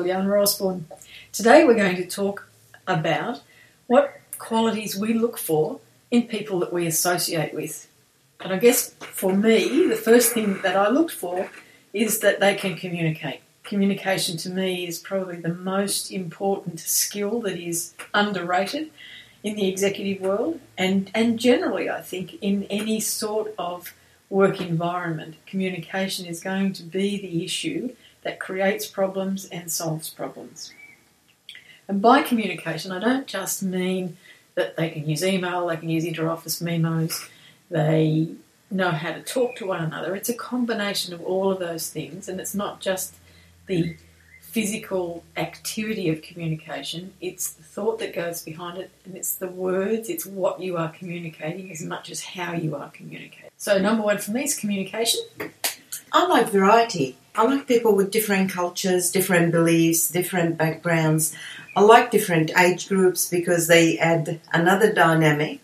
and she's Osborne. Today we're going to talk about what qualities we look for in people that we associate with. And I guess for me, the first thing that I looked for is that they can communicate. Communication to me is probably the most important skill that is underrated in the executive world and, and generally, I think, in any sort of work environment. Communication is going to be the issue that creates problems and solves problems. And by communication, I don't just mean that they can use email, they can use interoffice memos, they know how to talk to one another. It's a combination of all of those things, and it's not just the physical activity of communication, it's the thought that goes behind it, and it's the words, it's what you are communicating as much as how you are communicating. So, number one for me is communication. I like variety. I like people with different cultures, different beliefs, different backgrounds. I like different age groups because they add another dynamic.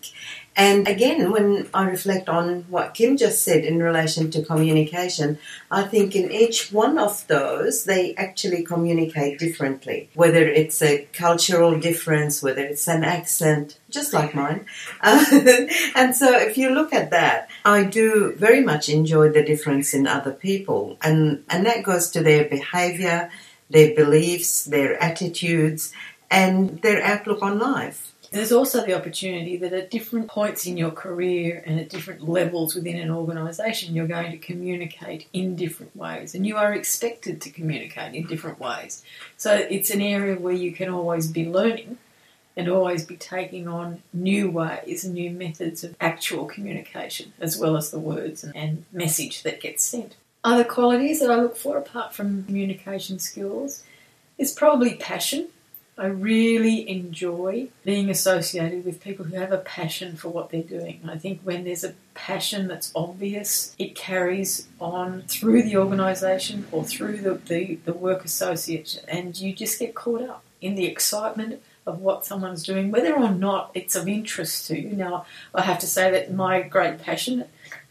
And again, when I reflect on what Kim just said in relation to communication, I think in each one of those, they actually communicate differently. Whether it's a cultural difference, whether it's an accent, just like mine. Uh, and so if you look at that, I do very much enjoy the difference in other people. And, and that goes to their behavior, their beliefs, their attitudes, and their outlook on life. There's also the opportunity that at different points in your career and at different levels within an organisation, you're going to communicate in different ways, and you are expected to communicate in different ways. So it's an area where you can always be learning and always be taking on new ways and new methods of actual communication, as well as the words and message that gets sent. Other qualities that I look for, apart from communication skills, is probably passion I really enjoy being associated with people who have a passion for what they're doing. I think when there's a passion that's obvious, it carries on through the organisation or through the, the, the work associate, and you just get caught up in the excitement of what someone's doing, whether or not it's of interest to you. Now, I have to say that my great passion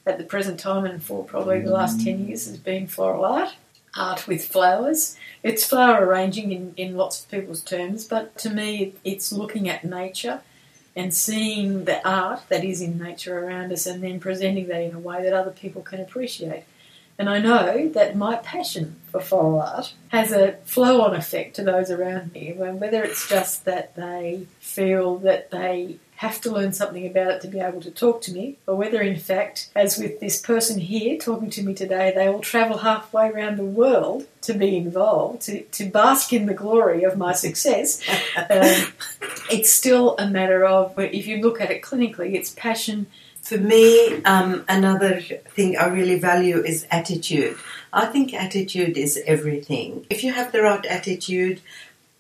at the present time and for probably the last 10 years has been floral art art with flowers. It's flower arranging in, in lots of people's terms, but to me, it's looking at nature and seeing the art that is in nature around us and then presenting that in a way that other people can appreciate. And I know that my passion for floral art has a flow on effect to those around me, whether it's just that they feel that they have to learn something about it to be able to talk to me, or whether, in fact, as with this person here talking to me today, they will travel halfway around the world to be involved, to, to bask in the glory of my success. um, it's still a matter of, if you look at it clinically, it's passion. For me, um, another thing I really value is attitude. I think attitude is everything. If you have the right attitude,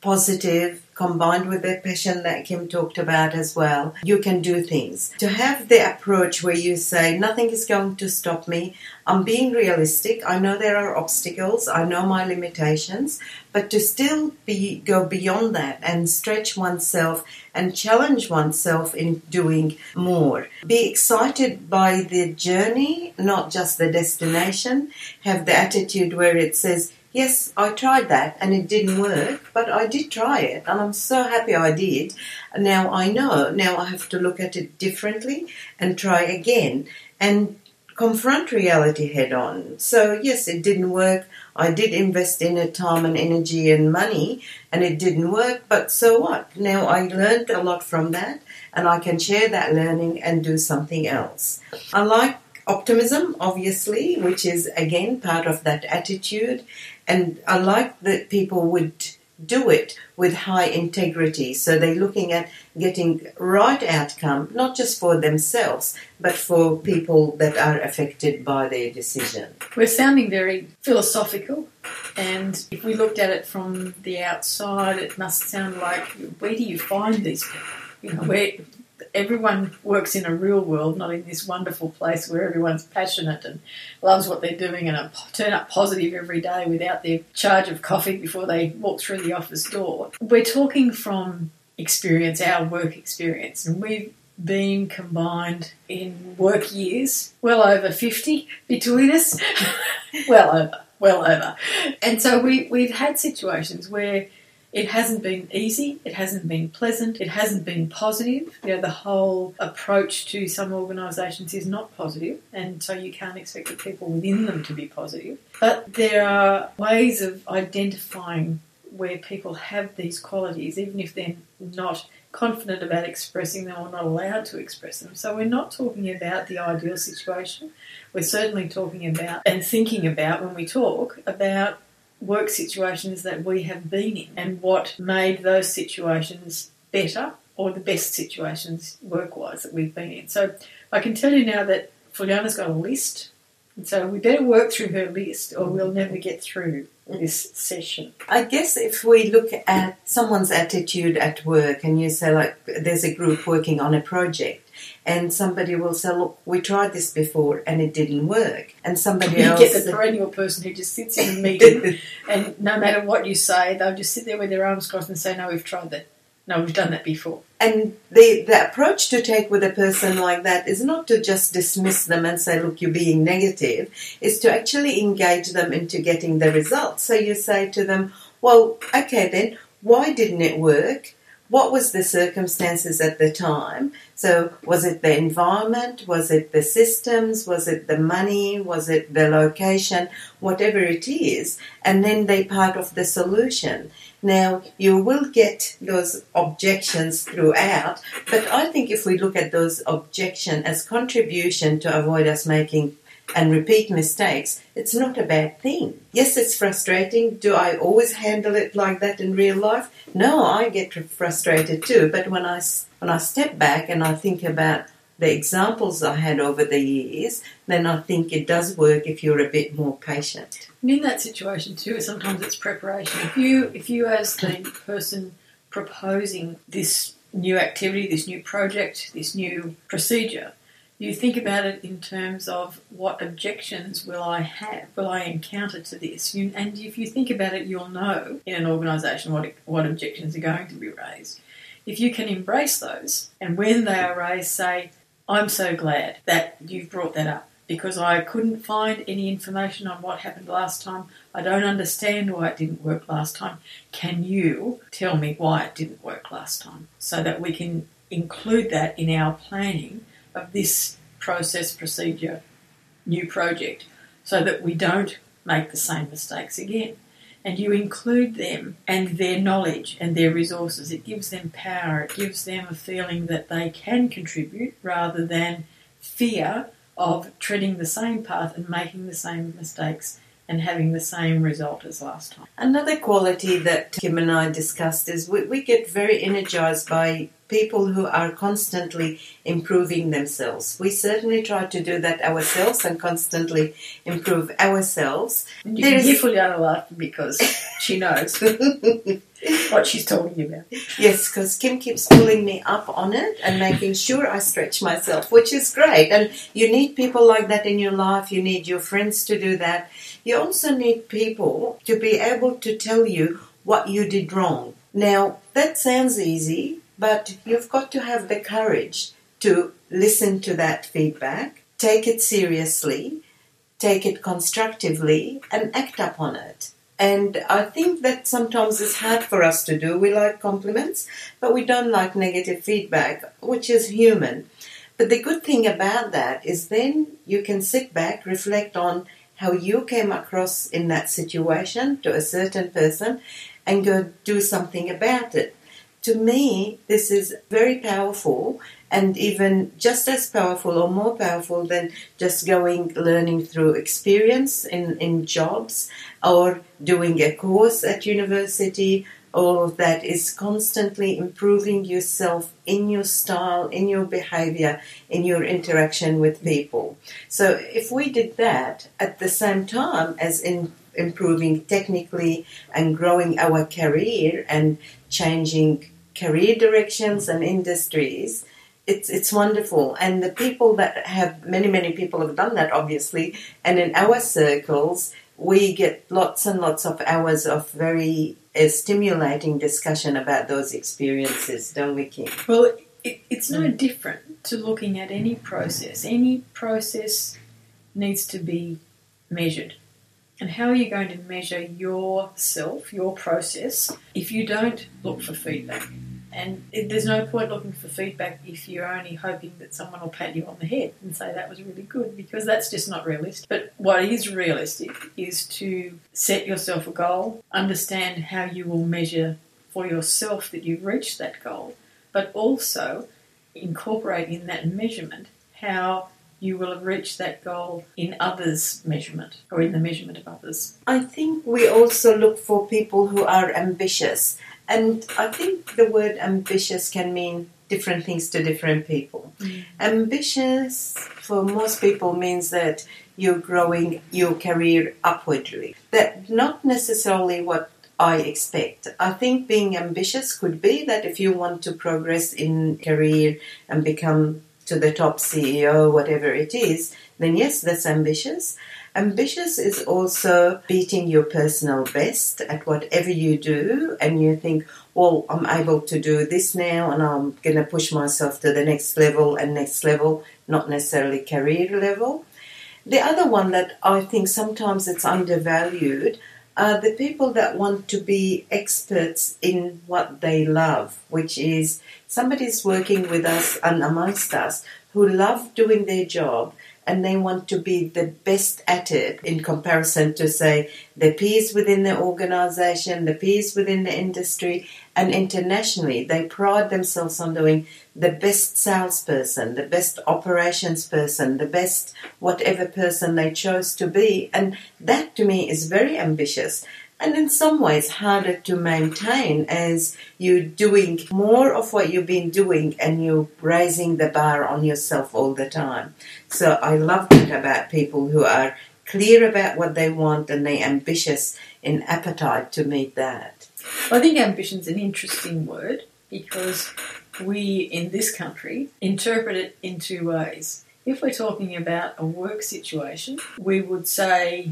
positive, combined with the passion that Kim talked about as well, you can do things. To have the approach where you say, nothing is going to stop me, I'm being realistic, I know there are obstacles, I know my limitations, but to still be go beyond that and stretch oneself and challenge oneself in doing more. Be excited by the journey, not just the destination. Have the attitude where it says, yes, I tried that and it didn't work, but I did try it and I'm so happy I did. Now I know, now I have to look at it differently and try again and confront reality head on. So, yes, it didn't work. I did invest in it time and energy and money and it didn't work, but so what? Now I learned a lot from that and I can share that learning and do something else. I like optimism, obviously, which is again part of that attitude. And I like that people would do it with high integrity. So they're looking at getting right outcome, not just for themselves, but for people that are affected by their decision. We're sounding very philosophical, and if we looked at it from the outside, it must sound like where do you find these people? You know, where everyone works in a real world, not in this wonderful place where everyone's passionate and loves what they're doing and turn up positive every day without their charge of coffee before they walk through the office door. We're talking from experience, our work experience, and we've been combined in work years, well over 50 between us, well over well over. And so we, we've had situations where it hasn't been easy, it hasn't been pleasant, it hasn't been positive. You know, the whole approach to some organisations is not positive, and so you can't expect the people within them to be positive. But there are ways of identifying where people have these qualities, even if they're not confident about expressing them or not allowed to express them. So we're not talking about the ideal situation. We're certainly talking about and thinking about when we talk about work situations that we have been in and what made those situations better or the best situations work wise that we've been in. So I can tell you now that Fuliana's got a list. And so we better work through her list or we'll never get through this session. I guess if we look at someone's attitude at work and you say, like, there's a group working on a project, and somebody will say, Look, we tried this before and it didn't work. And somebody You else. get the perennial person who just sits in a meeting and no matter what you say, they'll just sit there with their arms crossed and say, No, we've tried that. No, we've done that before. And the, the approach to take with a person like that is not to just dismiss them and say, look, you're being negative, is to actually engage them into getting the results. So you say to them, well, okay then, why didn't it work? What was the circumstances at the time? So was it the environment? Was it the systems? Was it the money? Was it the location? Whatever it is. And then they part of the solution. Now, you will get those objections throughout, but I think if we look at those objections as contribution to avoid us making and repeat mistakes, it's not a bad thing. Yes, it's frustrating. Do I always handle it like that in real life? No, I get frustrated too. But when I when I step back and I think about the examples I had over the years, then I think it does work if you're a bit more patient. And in that situation too, sometimes it's preparation. If you if you as the person proposing this new activity, this new project, this new procedure, you think about it in terms of what objections will I have, will I encounter to this? You, and if you think about it, you'll know in an organisation what what objections are going to be raised. If you can embrace those, and when they are raised, say, "I'm so glad that you've brought that up." Because I couldn't find any information on what happened last time. I don't understand why it didn't work last time. Can you tell me why it didn't work last time? So that we can include that in our planning of this process, procedure, new project, so that we don't make the same mistakes again. And you include them and their knowledge and their resources. It gives them power, it gives them a feeling that they can contribute rather than fear of treading the same path and making the same mistakes and having the same result as last time. Another quality that Kim and I discussed is we, we get very energized by people who are constantly improving themselves. We certainly try to do that ourselves and constantly improve ourselves. You There can is- hear Fuliana laughing because she knows what she's talking about. Yes, because Kim keeps pulling me up on it and making sure I stretch myself, which is great. And you need people like that in your life. You need your friends to do that. You also need people to be able to tell you what you did wrong. Now, that sounds easy, but you've got to have the courage to listen to that feedback, take it seriously, take it constructively, and act upon it. And I think that sometimes it's hard for us to do. We like compliments, but we don't like negative feedback, which is human. But the good thing about that is then you can sit back, reflect on how you came across in that situation to a certain person, and go do something about it. To me, this is very powerful and even just as powerful or more powerful than just going learning through experience in, in jobs or doing a course at university. All of that is constantly improving yourself in your style, in your behavior, in your interaction with people. So if we did that at the same time as in improving technically and growing our career and changing career directions and industries, it's it's wonderful. And the people that have many many people have done that obviously, and in our circles we get lots and lots of hours of very uh, stimulating discussion about those experiences, don't we, Kim? Well, it, it's no different to looking at any process. Any process needs to be measured. And how are you going to measure yourself, your process, if you don't look for feedback? And there's no point looking for feedback if you're only hoping that someone will pat you on the head and say that was really good, because that's just not realistic. But what is realistic is to set yourself a goal, understand how you will measure for yourself that you've reached that goal, but also incorporate in that measurement how you will have reached that goal in others' measurement or in the measurement of others. I think we also look for people who are ambitious. And I think the word ambitious can mean different things to different people. Mm. Ambitious for most people means that you're growing your career upwardly. That not necessarily what I expect. I think being ambitious could be that if you want to progress in career and become to the top CEO, whatever it is, then yes, that's ambitious. Ambitious is also beating your personal best at whatever you do, and you think, well, I'm able to do this now, and I'm going to push myself to the next level and next level, not necessarily career level. The other one that I think sometimes it's undervalued are the people that want to be experts in what they love, which is somebody's working with us and amongst us who love doing their job and they want to be the best at it in comparison to say the peers within the organization, the peers within the industry, and internationally. They pride themselves on doing the best salesperson, the best operations person, the best whatever person they chose to be. And that to me is very ambitious and in some ways harder to maintain as you're doing more of what you've been doing and you're raising the bar on yourself all the time. So I love that about people who are clear about what they want and they're ambitious in appetite to meet that. I think ambition is an interesting word because we in this country interpret it in two ways. If we're talking about a work situation, we would say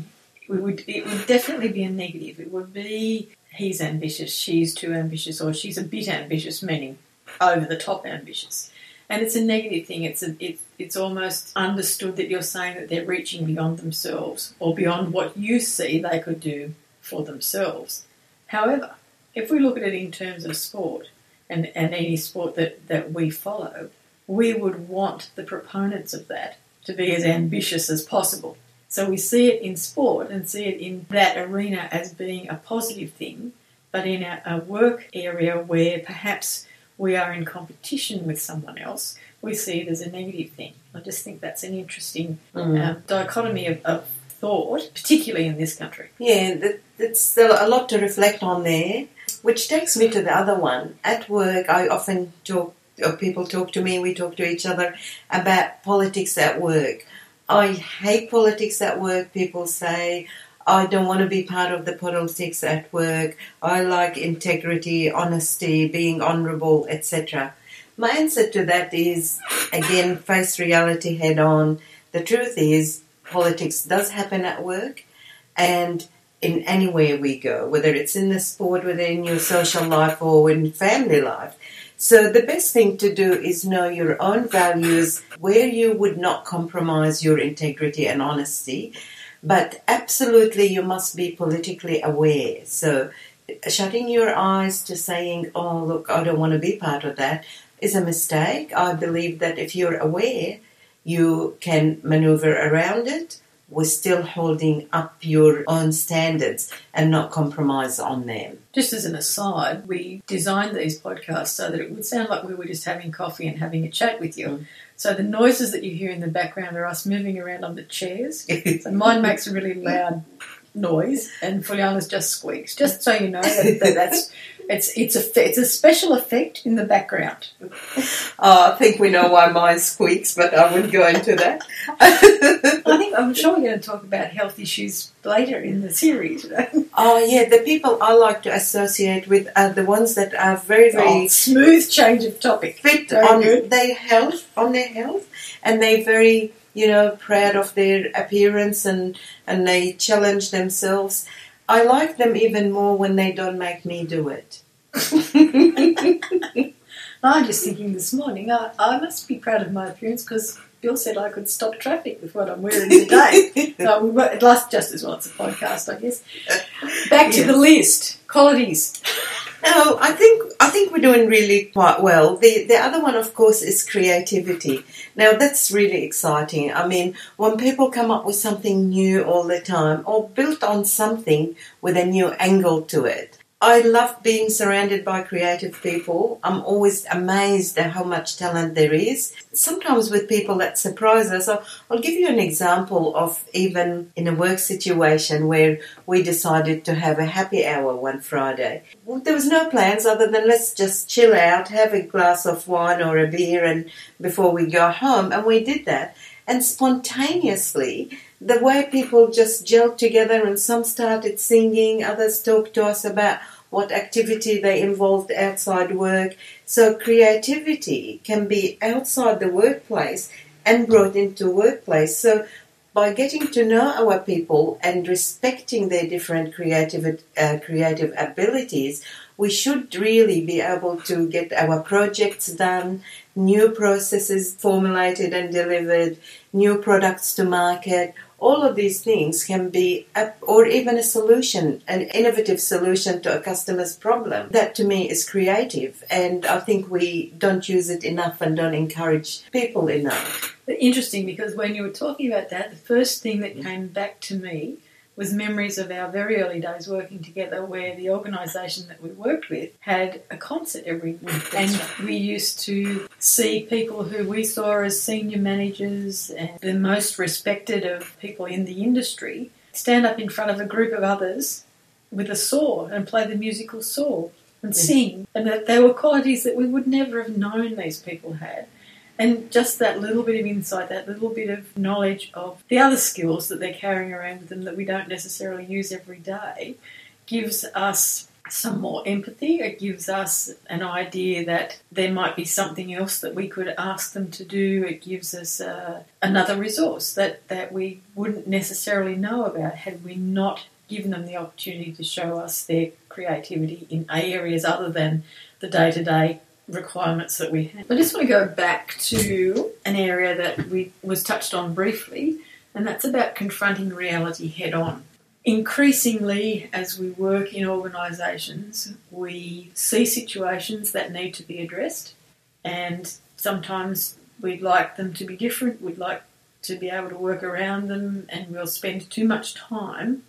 we would it would definitely be a negative. It would be he's ambitious, she's too ambitious, or she's a bit ambitious, meaning over the top ambitious. And it's a negative thing. It's a, it, it's almost understood that you're saying that they're reaching beyond themselves or beyond what you see they could do for themselves. However, if we look at it in terms of sport and, and any sport that, that we follow, we would want the proponents of that to be as ambitious as possible. So we see it in sport and see it in that arena as being a positive thing, but in a, a work area where perhaps we are in competition with someone else, we see it as a negative thing. I just think that's an interesting Mm. um, dichotomy of, of thought, particularly in this country. Yeah, that's a lot to reflect on there, which takes me to the other one. At work, I often talk, or people talk to me, we talk to each other about politics at work. I hate politics at work. People say, I don't want to be part of the politics at work. I like integrity, honesty, being honorable, etc. My answer to that is again, face reality head on. The truth is, politics does happen at work and in anywhere we go, whether it's in the sport, whether in your social life or in family life. So the best thing to do is know your own values, where you would not compromise your integrity and honesty, but absolutely you must be politically aware. So shutting your eyes to saying, oh, look, I don't want to be part of that is a mistake. I believe that if you're aware, you can maneuver around it with still holding up your own standards and not compromise on them. Just as an aside, we designed these podcasts so that it would sound like we were just having coffee and having a chat with you. Mm. So the noises that you hear in the background are us moving around on the chairs. So mine makes a really loud noise, and Fuliana's just squeaks. Just so you know that, that that's it's it's a it's a special effect in the background. Oh, I think we know why mine squeaks, but I wouldn't go into that. I think I'm sure we're going to talk about health issues later in the series. Oh, yeah, the people I like to associate with are the ones that are very, very Oh, smooth change of topic. fit Very on good. their health, on their health, and they're very, you know, proud of their appearance and and they challenge themselves. I like them even more when they don't make me do it. I'm just thinking this morning, I, I must be proud of my appearance because Bill said I could stop traffic with what I'm wearing today. so we it lasts just as well. It's a podcast, I guess. Back to Yes. the list. Qualities. No, I think think we're doing really quite well. The the other one, of course, is creativity. Now that's really exciting. I mean, when people come up with something new all the time, or built on something with a new angle to it. I love being surrounded by creative people. I'm always amazed at how much talent there is. Sometimes with people that surprise us. So I'll give you an example of even in a work situation where we decided to have a happy hour one Friday. There was no plans other than let's just chill out, have a glass of wine or a beer and before we go home and we did that. And spontaneously, the way people just gelled together and some started singing, others talked to us about what activity they involved outside work. So creativity can be outside the workplace and brought into workplace. So by getting to know our people and respecting their different creative uh, creative abilities, we should really be able to get our projects done, new processes formulated and delivered, new products to market. All of these things can be, a, or even a solution, an innovative solution to a customer's problem. That to me is creative, and I think we don't use it enough and don't encourage people enough. Interesting because when you were talking about that, the first thing that mm. came back to me was memories of our very early days working together where the organisation that we worked with had a concert every week. And we used to see people who we saw as senior managers and the most respected of people in the industry stand up in front of a group of others with a saw and play the musical saw and sing. And that they were qualities that we would never have known these people had and just that little bit of insight, that little bit of knowledge of the other skills that they're carrying around with them that we don't necessarily use every day, gives us some more empathy. It gives us an idea that there might be something else that we could ask them to do. It gives us uh, another resource that, that we wouldn't necessarily know about had we not given them the opportunity to show us their creativity in areas other than the day to day requirements that we have. I just want to go back to an area that we was touched on briefly, and that's about confronting reality head on. Increasingly, as we work in organisations, we see situations that need to be addressed, and sometimes we'd like them to be different. We'd like to be able to work around them, and we'll spend too much time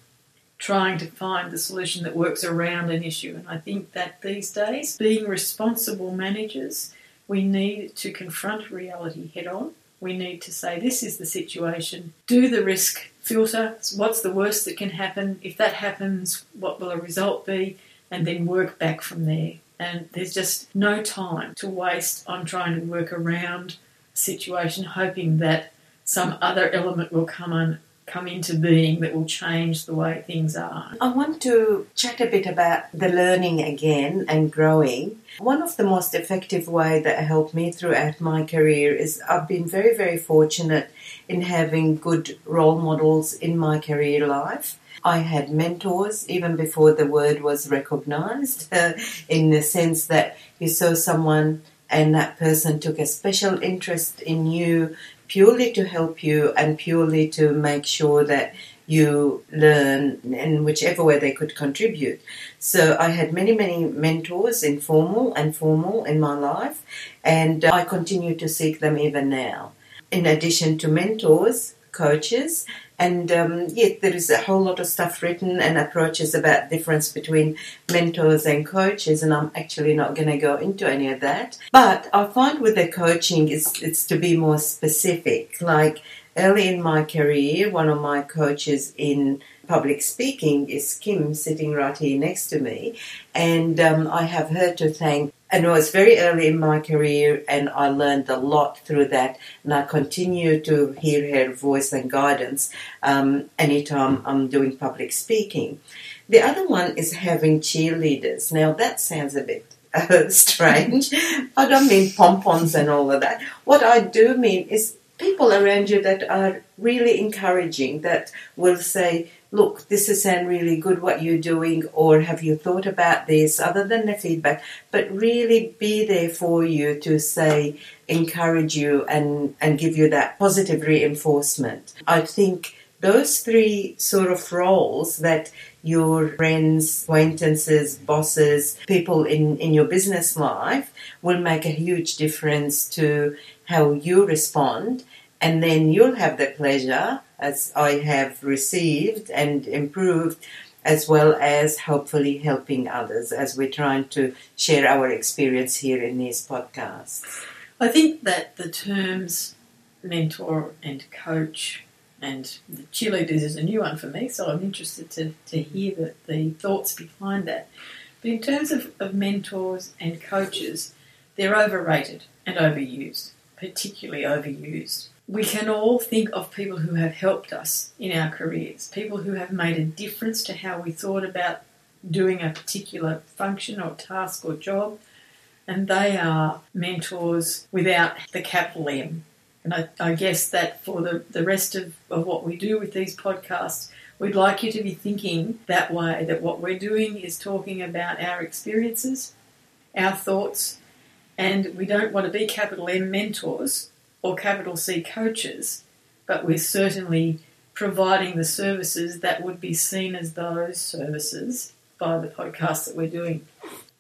trying to find the solution that works around an issue. And I think that these days, being responsible managers, we need to confront reality head on. We need to say, this is the situation, do the risk filter, what's the worst that can happen? If that happens, what will the result be? And then work back from there. And there's just no time to waste on trying to work around a situation, hoping that some other element will come on come into being that will change the way things are. I want to chat a bit about the learning again and growing. One of the most effective way that helped me throughout my career is I've been very, very fortunate in having good role models in my career life. I had mentors even before the word was recognized, in the sense that you saw someone and that person took a special interest in you purely to help you and purely to make sure that you learn in whichever way they could contribute. So I had many, many mentors, informal and formal, in my life, and I continue to seek them even now. In addition to mentors, coaches, and um, yet there is a whole lot of stuff written and approaches about difference between mentors and coaches, and I'm actually not going to go into any of that. But I find with the coaching is it's to be more specific. Like early in my career, one of my coaches in public speaking is Kim, sitting right here next to me, and um, I have her to thank. And it was very early in my career, and I learned a lot through that. And I continue to hear her voice and guidance um, anytime I'm doing public speaking. The other one is having cheerleaders. Now that sounds a bit uh, strange. I don't mean pompons and all of that. What I do mean is people around you that are really encouraging, that will say, look, this is sound really good what you're doing, or have you thought about this, other than the feedback, but really be there for you to say, encourage you and, and give you that positive reinforcement. I think those three sort of roles that your friends, acquaintances, bosses, people in, in your business life will make a huge difference to how you respond. And then you'll have the pleasure, as I have received and improved, as well as hopefully helping others as we're trying to share our experience here in these podcasts. I think that the terms mentor and coach and the cheerleaders is a new one for me, so I'm interested to, to hear the, the thoughts behind that. But in terms of, of mentors and coaches, they're overrated and overused, particularly overused. We can all think of people who have helped us in our careers, people who have made a difference to how we thought about doing a particular function or task or job, and they are mentors without the capital M and I, I guess that for the, the rest of, of what we do with these podcasts, we'd like you to be thinking that way that what we're doing is talking about our experiences, our thoughts, and we don't want to be capital M mentors or capital C coaches, but we're certainly providing the services that would be seen as those services by the podcast that we're doing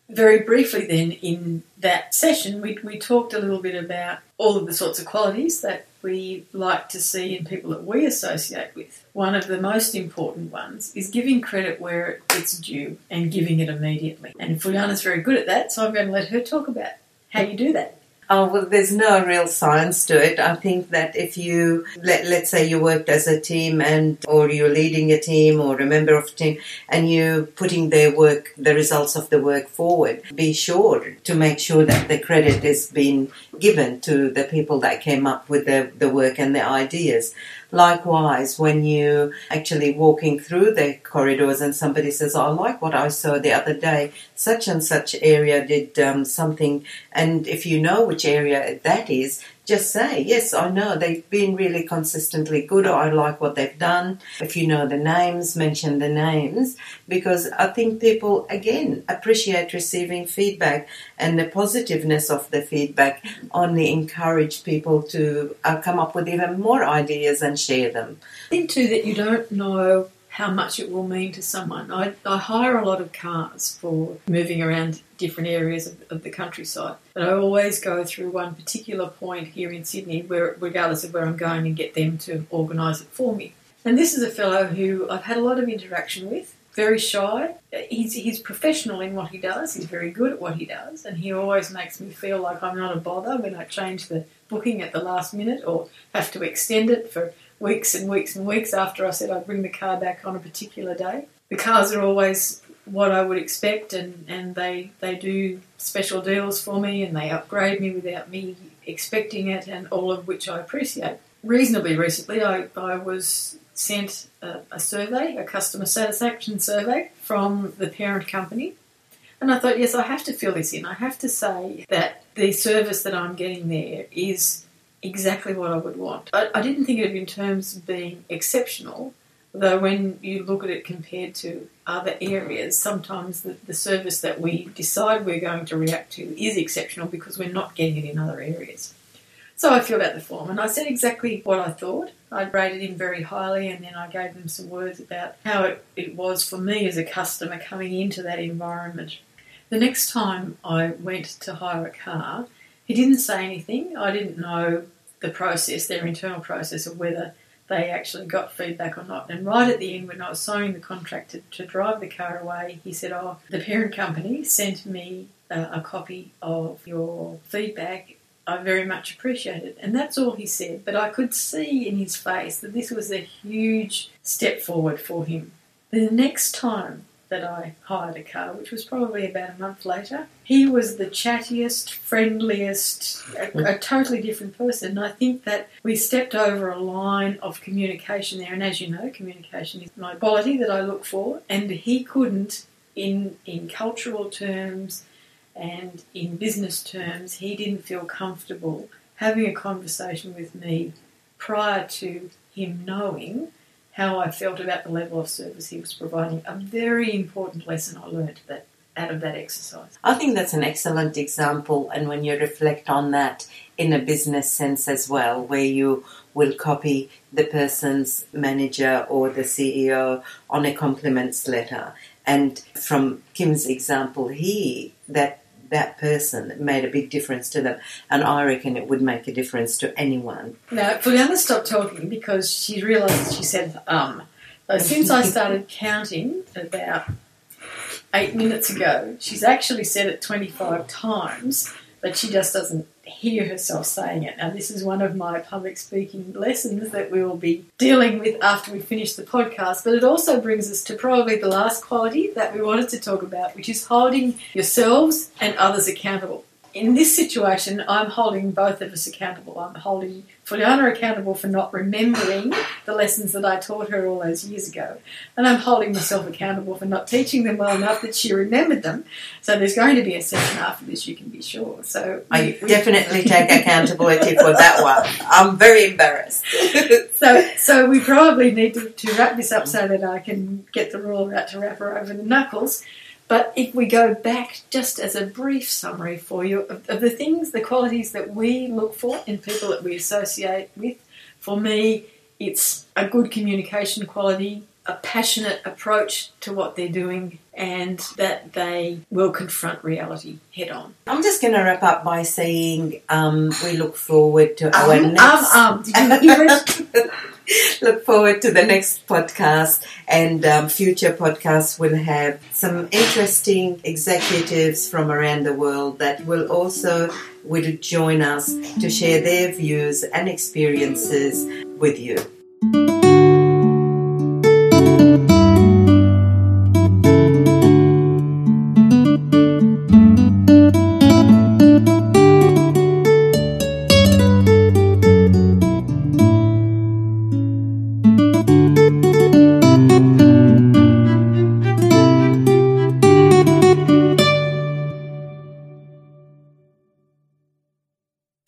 very briefly, then, in that session, we, we talked a little bit about all of the sorts of qualities that we like to see in people that we associate with. One of the most important ones is giving credit where it's due and giving it immediately. And Fuliana's very good at that, so I'm going to let her talk about how you do that. Oh, well, there's no real science to it. I think that if you, let, let's say you worked as a team and, or you're leading a team or a member of a team and you're putting their work, the results of the work forward, be sure to make sure that the credit is being given to the people that came up with the, the work and the ideas. Likewise, when you actually walking through the corridors and somebody says, oh, I like what I saw the other day, such and such area did um, something, and if you know which area that is, just say, yes, I know they've been really consistently good, or I like what they've done. If you know the names, mention the names, because I think people, again, appreciate receiving feedback and the positiveness of the feedback only encourage people to uh, come up with even more ideas and share them. I think too that you don't know how much it will mean to someone. I, I hire a lot of cars for moving around different areas of, of, the countryside, but I always go through one particular point here in Sydney, where regardless of where I'm going, and get them to organise it for me. And this is a fellow who I've had a lot of interaction with. Very shy. He's, he's professional in what he does. He's very good at what he does, and he always makes me feel like I'm not a bother when I change the booking at the last minute or have to extend it for weeks and weeks and weeks after I said I'd bring the car back on a particular day. The cars are always what I would expect, and, and they, they do special deals for me and they upgrade me without me expecting it, and all of which I appreciate. Reasonably recently, I, I was sent a, a survey, a customer satisfaction survey from the parent company. And I thought, yes, I have to fill this in. I have to say that the service that I'm getting there is exactly what I would want. I, I didn't think of it in terms of being exceptional, though when you look at it compared to other areas, sometimes the, the service that we decide we're going to react to is exceptional because we're not getting it in other areas. So I filled out the form and I said exactly what I thought. I rated him very highly and then I gave them some words about how it, it was for me as a customer coming into that environment. The next time I went to hire a car, he didn't say anything. I didn't know the process, their internal process of whether they actually got feedback or not. And right at the end, when I was signing the contract to, to drive the car away, he said, Oh, the parent company sent me a copy of your feedback. I very much appreciate it. And that's all he said. But I could see in his face that this was a huge step forward for him. The next time that I hired a car, which was probably about a month later. He was the chattiest, friendliest, a, a, totally different person. And I think that we stepped over a line of communication there. And as you know, communication is my quality that I look for. And he couldn't, in in cultural terms and in business terms, he didn't feel comfortable having a conversation with me prior to him knowing how I felt about the level of service he was providing. A very important lesson I learned that out of that exercise. I think that's an excellent example, and when you reflect on that in a business sense as well, where you will copy the person's manager or the CEO on a compliments letter. And from Kim's example, he that that person made a big difference to them, and I reckon it would make a difference to anyone. Now, Fuliana stopped talking because she realised she said um. So since I started counting about eight minutes ago, she's actually said it 25 times, but she just doesn't hear herself saying it. Now, this is one of my public speaking lessons that we will be dealing with after we finish the podcast, but it also brings us to probably the last quality that we wanted to talk about, which is holding yourselves and others accountable in this situation, I'm holding both of us accountable. I'm holding Fuliana accountable for not remembering the lessons that I taught her all those years ago. And I'm holding myself accountable for not teaching them well enough that she remembered them. So there's going to be a session after this, you can be sure. So I definitely take accountability for that one. I'm very embarrassed. so so we probably need to, to wrap this up so that I can get the ruler out to wrap her over the knuckles. But if we go back just as a brief summary for you of, of, the things, the qualities that we look for in people that we associate with, for me, it's a good communication quality, a passionate approach to what they're doing, and that they will confront reality head on. I'm just going to wrap up by saying um, we look forward to our um, next. Um, um, did you hear it? look forward to the next podcast and um, future podcasts will have some interesting executives from around the world that will also will join us to share their views and experiences with you